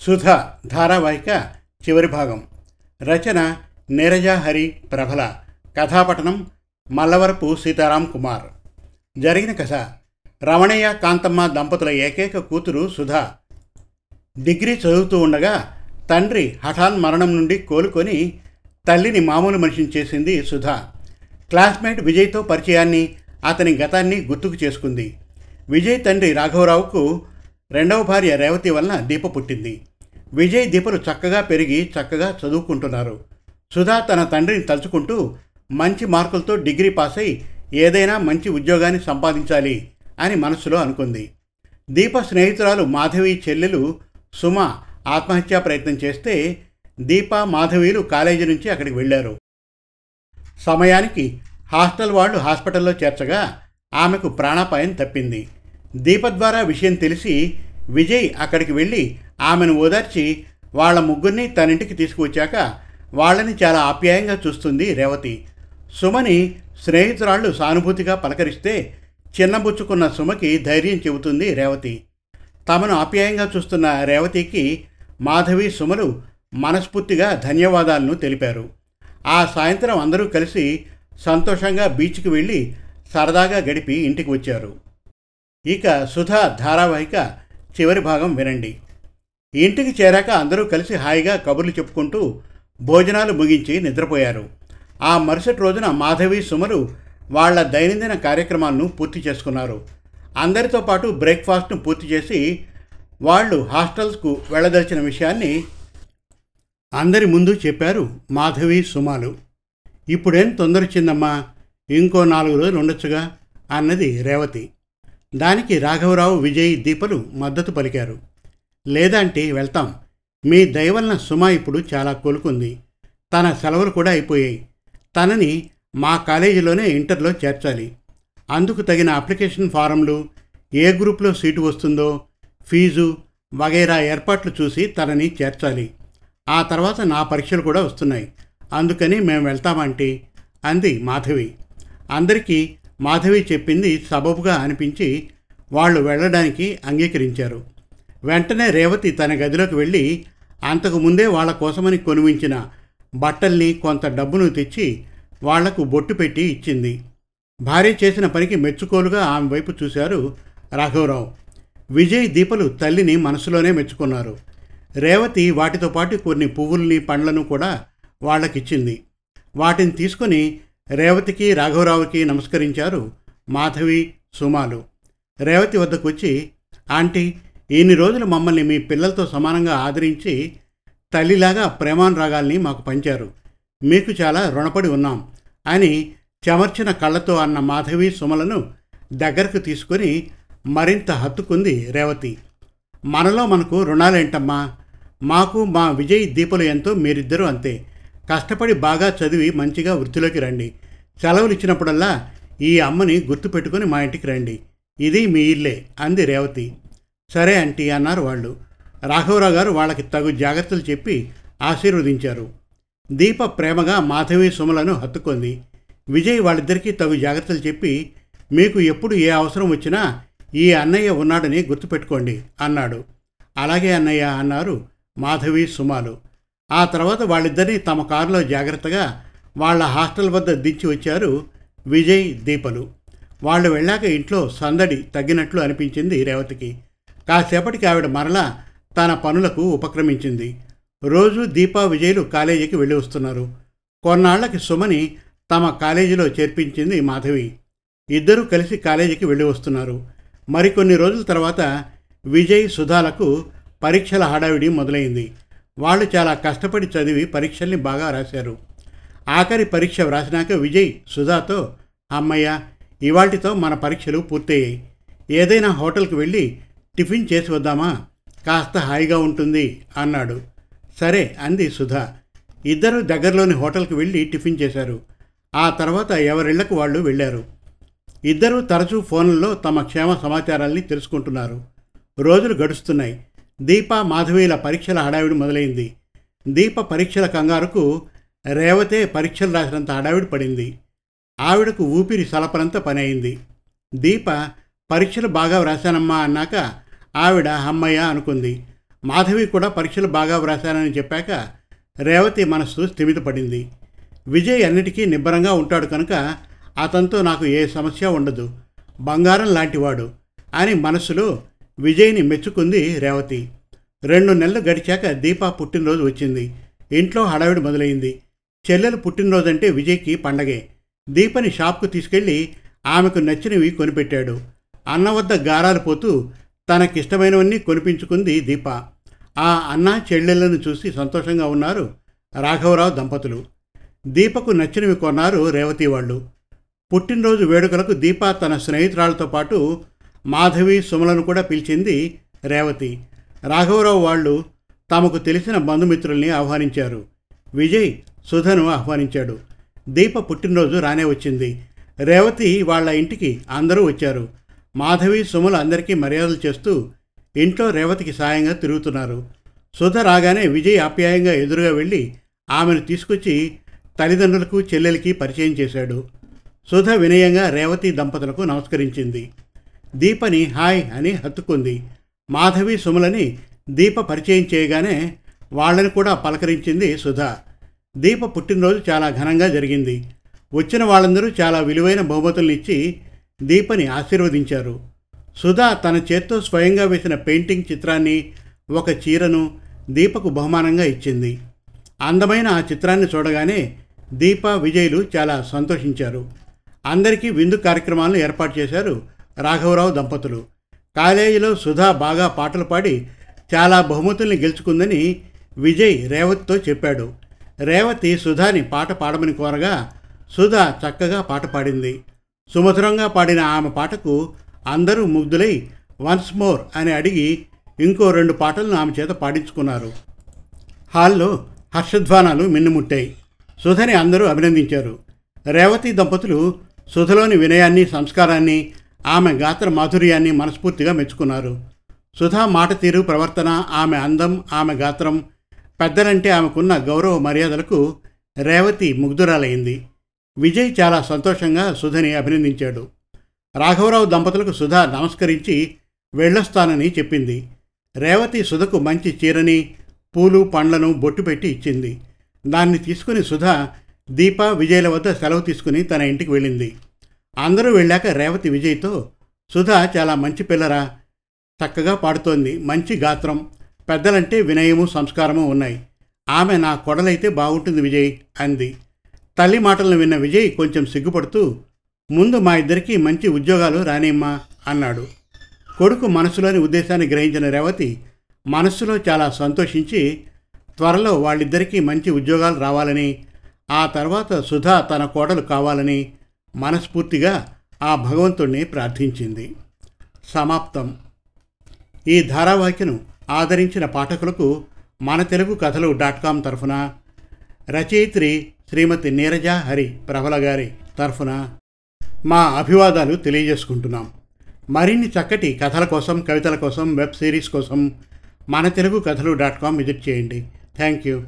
సుధ ధారావాహిక చివరి భాగం. రచన నీరజాహరి ప్రభల కథాపటనం మల్లవరపు సీతారాం కుమార్. జరిగిన కథ రమణయ్య కాంతమ్మ దంపతుల ఏకైక కూతురు సుధ. డిగ్రీ చదువుతూ ఉండగా తండ్రి హఠాన్ మరణం నుండి కోలుకొని తల్లిని మామూలు మనిషిని చేసింది సుధ. క్లాస్మేట్ విజయ్తో పరిచయాన్ని అతని గతాన్ని గుర్తుకు చేసుకుంది. విజయ్ తండ్రి రాఘవరావుకు రెండవ భార్య రేవతి వలన దీప పుట్టింది. విజయ్ దీపలు చక్కగా పెరిగి చక్కగా చదువుకుంటున్నారు. సుధా తన తండ్రిని తలుచుకుంటూ మంచి మార్కులతో డిగ్రీ పాస్ అయి ఏదైనా మంచి ఉద్యోగాన్ని సంపాదించాలి అని మనసులో అనుకుంది. దీప స్నేహితురాలు మాధవి చెల్లెలు సుమ ఆత్మహత్యా ప్రయత్నం చేస్తే దీప మాధవీలు కాలేజీ నుంచి అక్కడికి వెళ్ళారు. సమయానికి హాస్టల్ వాళ్ళు హాస్పిటల్లో చేర్చగా ఆమెకు ప్రాణాపాయం తప్పింది. దీప ద్వారా విషయం తెలిసి విజయ్ అక్కడికి వెళ్ళి ఆమెను ఓదార్చి వాళ్ళ ముగ్గురిని తనింటికి తీసుకువచ్చాక వాళ్ళని చాలా ఆప్యాయంగా చూస్తుంది రేవతి. సుమని స్నేహితురాళ్ళు సానుభూతిగా పలకరిస్తే చిన్నబుచ్చుకున్న సుమకి ధైర్యం చెబుతుంది రేవతి. తమను ఆప్యాయంగా చూస్తున్న రేవతికి మాధవి సుమలు మనస్ఫూర్తిగా ధన్యవాదాలను తెలిపారు. ఆ సాయంత్రం అందరూ కలిసి సంతోషంగా బీచ్కి వెళ్ళి సరదాగా గడిపి ఇంటికి వచ్చారు. ఇక సుధా ధారావాహిక చివరి భాగం వినండి. ఇంటికి చేరాక అందరూ కలిసి హాయిగా కబుర్లు చెప్పుకుంటూ భోజనాలు ముగించి నిద్రపోయారు. ఆ మరుసటి రోజున మాధవి సుమలు వాళ్ళ దైనందిన కార్యక్రమాలను పూర్తి చేసుకున్నారు. అందరితో పాటు బ్రేక్ఫాస్ట్ను పూర్తి చేసి వాళ్ళు హాస్టల్స్కు వెళ్ళదలిచిన విషయాన్ని అందరి ముందు చెప్పారు మాధవి సుమాలు. ఇప్పుడేం తొందరొచ్చిందమ్మా? ఇంకో నాలుగు రోజులు ఉండొచ్చుగా? అన్నది రేవతి. దానికి రాఘవరావు విజయ్ దీపలు మద్దతు పలికారు. లేదంటే వెళ్తాం. మీ దయవలన సుమ ఇప్పుడు చాలా కోలుకుంది. తన సెలవులు కూడా అయిపోయాయి. తనని మా కాలేజీలోనే ఇంటర్లో చేర్చాలి. అందుకు తగిన అప్లికేషన్ ఫారంలు ఏ గ్రూప్లో సీటు వస్తుందో ఫీజు వగైరా ఏర్పాట్లు చూసి తనని చేర్చాలి. ఆ తర్వాత నా పరీక్షలు కూడా వస్తున్నాయి. అందుకని మేము వెళ్తామంటే అంది మాధవి. అందరికీ మాధవి చెప్పింది సబబుగా అనిపించి వాళ్ళు వెళ్ళడానికి అంగీకరించారు. వెంటనే రేవతి తన గదిలోకి వెళ్ళి అంతకు ముందే వాళ్ళ కోసమని కొనువించిన బట్టల్ని కొంత డబ్బును తెచ్చి వాళ్ళకు బొట్టు పెట్టి ఇచ్చింది. భార్య చేసిన పనికి మెచ్చుకోలుగా ఆమె వైపు చూశారు రాఘవరావు. విజయ్ దీపలు తల్లిని మనసులోనే మెచ్చుకున్నారు. రేవతి వాటితో పాటు కొన్ని పువ్వుల్ని పండ్లను కూడా వాళ్ళకిచ్చింది వాటిని తీసుకొని రేవతికి రాఘవరావుకి నమస్కరించారు మాధవి సుమాలు. రేవతి వద్దకు వచ్చి ఆంటీ ఇన్ని రోజులు మమ్మల్ని మీ పిల్లలతో సమానంగా ఆదరించి తల్లిలాగా ప్రేమానురాగాల్ని మాకు పంచారు. మీకు చాలా రుణపడి ఉన్నాం అని చెమర్చిన కళ్ళతో అన్న మాధవి సుమలను దగ్గరకు తీసుకొని మరింత హత్తుకుంది రేవతి. మనలో మనకు రుణాలేంటమ్మా? మాకు మా విజయ్ దీపలు ఎంతో మీరిద్దరూ అంతే. కష్టపడి బాగా చదివి మంచిగా వృత్తిలోకి రండి. సెలవులు ఇచ్చినప్పుడల్లా ఈ అమ్మని గుర్తుపెట్టుకుని మా ఇంటికి రండి. ఇది మీ ఇల్లే అంది రేవతి. సరే ఆంటీ అన్నారు వాళ్ళు. రాఘవరావు గారు వాళ్ళకి తగు జాగ్రత్తలు చెప్పి ఆశీర్వదించారు. దీప ప్రేమగా మాధవి సుమలను హత్తుకుంది. విజయ్ వాళ్ళిద్దరికీ తగు జాగ్రత్తలు చెప్పి మీకు ఎప్పుడు ఏ అవసరం వచ్చినా ఈ అన్నయ్య ఉన్నాడని గుర్తుపెట్టుకోండి అన్నాడు. అలాగే అన్నయ్య అన్నారు మాధవి సుమాలు. ఆ తర్వాత వాళ్ళిద్దరినీ తమ కారులో జాగ్రత్తగా వాళ్ళ హాస్టల్ వద్ద దించి వచ్చారు విజయ్ దీపలు. వాళ్ళు వెళ్ళాక ఇంట్లో సందడి తగ్గినట్లు అనిపించింది రేవతికి. కాసేపటికి ఆవిడ మరలా తన పనులకు ఉపక్రమించింది. రోజు దీపా విజయులు కాలేజీకి వెళ్ళి వస్తున్నారు. కొన్నాళ్ళకి సుమని తమ కాలేజీలో చేర్పించింది మాధవి. ఇద్దరూ కలిసి కాలేజీకి వెళ్ళి వస్తున్నారు. మరికొన్ని రోజుల తర్వాత విజయ్ సుధాలకు పరీక్షల హడావిడి మొదలైంది. వాళ్ళు చాలా కష్టపడి చదివి పరీక్షల్ని బాగా రాశారు. ఆఖరి పరీక్ష వ్రాసినాక విజయ్ సుధాతో అమ్మయ్య ఇవాటితో మన పరీక్షలు పూర్తయ్యాయి. ఏదైనా హోటల్కి వెళ్ళి టిఫిన్ చేసి వద్దామా? కాస్త హాయిగా ఉంటుంది అన్నాడు. సరే అంది సుధా. ఇద్దరు దగ్గరలోని హోటల్కి వెళ్ళి టిఫిన్ చేశారు. ఆ తర్వాత ఎవరిళ్ళకు వాళ్ళు వెళ్ళారు. ఇద్దరూ తరచూ ఫోన్లలో తమ క్షేమ సమాచారాల్ని తెలుసుకుంటున్నారు. రోజులు గడుస్తున్నాయి. దీప మాధవీల పరీక్షల హడావిడి మొదలైంది. దీప పరీక్షల కంగారుకు రేవతే పరీక్షలు రాసినంత హడావిడి పడింది. ఆవిడకు ఊపిరి సలపనంత పని అయింది. దీప పరీక్షలు బాగా వ్రాశానమ్మా అన్నాక ఆవిడ అమ్మయ్య అనుకుంది. మాధవి కూడా పరీక్షలు బాగా వ్రాశానని చెప్పాక రేవతి మనస్సు స్థిమితపడింది. విజయ్ అన్నిటికీ నిబ్బరంగా ఉంటాడు కనుక అతనితో నాకు ఏ సమస్య ఉండదు. బంగారం లాంటివాడు అని మనస్సులో విజయ్ని మెచ్చుకుంది రేవతి. రెండు నెలలు గడిచాక దీప పుట్టినరోజు వచ్చింది. ఇంట్లో హడావిడి మొదలైంది. చెల్లెలు పుట్టినరోజంటే విజయ్కి పండగే. దీపని షాప్కు తీసుకెళ్ళి ఆమెకు నచ్చినవి కొనిపెట్టాడు. అన్న వద్ద గారాలు పోతూ తనకిష్టమైనవన్నీ కొనిపించుకుంది దీప. ఆ అన్న చెల్లెళ్ళను చూసి సంతోషంగా ఉన్నారు రాఘవరావు దంపతులు. దీపకు నచ్చినవి కొన్నారు రేవతి వాళ్ళు. పుట్టినరోజు వేడుకలకు దీప తన స్నేహితురాలతో పాటు మాధవి సుమలను కూడా పిలిచింది రేవతి. రాఘవరావు వాళ్ళు తమకు తెలిసిన బంధుమిత్రుల్ని ఆహ్వానించారు. విజయ్ సుధను ఆహ్వానించాడు. దీప పుట్టినరోజు రానే వచ్చింది. రేవతి వాళ్ళ ఇంటికి అందరూ వచ్చారు. మాధవి సుమలు అందరికీ మర్యాదలు చేస్తూ ఇంట్లో రేవతికి సాయంగా తిరుగుతున్నారు. సుధ రాగానే విజయ్ ఆప్యాయంగా ఎదురుగా వెళ్ళి ఆమెను తీసుకొచ్చి తల్లిదండ్రులకు చెల్లెలికి పరిచయం చేశాడు. సుధ వినయంగా రేవతి దంపతులకు నమస్కరించింది. దీపని హాయ్ అని హత్తుకుంది. మాధవి సుమలని దీప పరిచయం చేయగానే వాళ్ళని కూడా పలకరించింది సుధ. దీప పుట్టినరోజు చాలా ఘనంగా జరిగింది. వచ్చిన వాళ్ళందరూ చాలా విలువైన బహుమతులను ఇచ్చి దీపని ఆశీర్వదించారు. సుధా తన చేత్తో స్వయంగా వేసిన పెయింటింగ్ చిత్రాన్ని ఒక చీరను దీపకు బహుమానంగా ఇచ్చింది. అందమైన ఆ చిత్రాన్ని చూడగానే దీప విజయులు చాలా సంతోషించారు. అందరికీ విందు కార్యక్రమాలను ఏర్పాటు చేశారు రాఘవరావు దంపతులు. కాలేజీలో సుధా బాగా పాటలు పాడి చాలా బహుమతుల్ని గెలుచుకుందని విజయ్ రేవతితో చెప్పాడు. రేవతి సుధాని పాట పాడమని కోరగా సుధా చక్కగా పాట పాడింది. సుమధురంగా పాడిన ఆమె పాటకు అందరూ ముగ్ధులై వన్స్ మోర్ అని అడిగి ఇంకో రెండు పాటలను ఆమె చేత పాడించుకున్నారు. హాల్లో హర్షధ్వానాలు మిన్నుముట్టాయి. సుధని అందరూ అభినందించారు. రేవతి దంపతులు సుధలోని వినయాన్ని సంస్కారాన్ని ఆమె గాత్ర మాధుర్యాన్ని మనస్ఫూర్తిగా మెచ్చుకున్నారు. సుధా మాట తీరు ప్రవర్తన ఆమె అందం ఆమె గాత్రం పెద్దలంటే ఆమెకున్న గౌరవ మర్యాదలకు రేవతి ముగ్ధురాలైంది. విజయ్ చాలా సంతోషంగా సుధని అభినందించాడు. రాఘవరావు దంపతులకు సుధా నమస్కరించి వెళ్ళొస్తానని చెప్పింది. రేవతి సుధకు మంచి చీరని పూలు పండ్లను బొట్టు పెట్టి ఇచ్చింది. దాన్ని తీసుకుని సుధ దీప విజయ్ల వద్ద సెలవు తీసుకుని తన ఇంటికి వెళ్ళింది. అందరూ వెళ్ళాక రేవతి విజయ్తో సుధ చాలా మంచి పిల్లరా చక్కగా పాడుతోంది మంచి గాత్రం పెద్దలంటే వినయము సంస్కారము ఉన్నాయి. ఆమె నా కొడలైతే బాగుంటుంది విజయ్ అంది. తల్లి మాటలను విన్న విజయ్ కొంచెం సిగ్గుపడుతూ ముందు మా ఇద్దరికీ మంచి ఉద్యోగాలు రానిమ్మా అన్నాడు. కొడుకు మనసులోని ఉద్దేశాన్ని గ్రహించిన రేవతి మనస్సులో చాలా సంతోషించి త్వరలో వాళ్ళిద్దరికీ మంచి ఉద్యోగాలు రావాలని ఆ తర్వాత సుధా తన కోడలు కావాలని మనస్ఫూర్తిగా ఆ భగవంతుణ్ణి ప్రార్థించింది. సమాప్తం. ఈ ధారావాహికను ఆదరించిన పాఠకులకు మన తెలుగు కథలు డాట్ కామ్ తరఫున రచయిత్రి శ్రీమతి నీరజ హరి ప్రభల గారి తరఫున మా అభివాదాలు తెలియజేసుకుంటున్నాం. మరిన్ని చక్కటి కథల కోసం కవితల కోసం వెబ్ సిరీస్ కోసం Mana Telugu Kathalu dot com visit చేయండి. Thank you.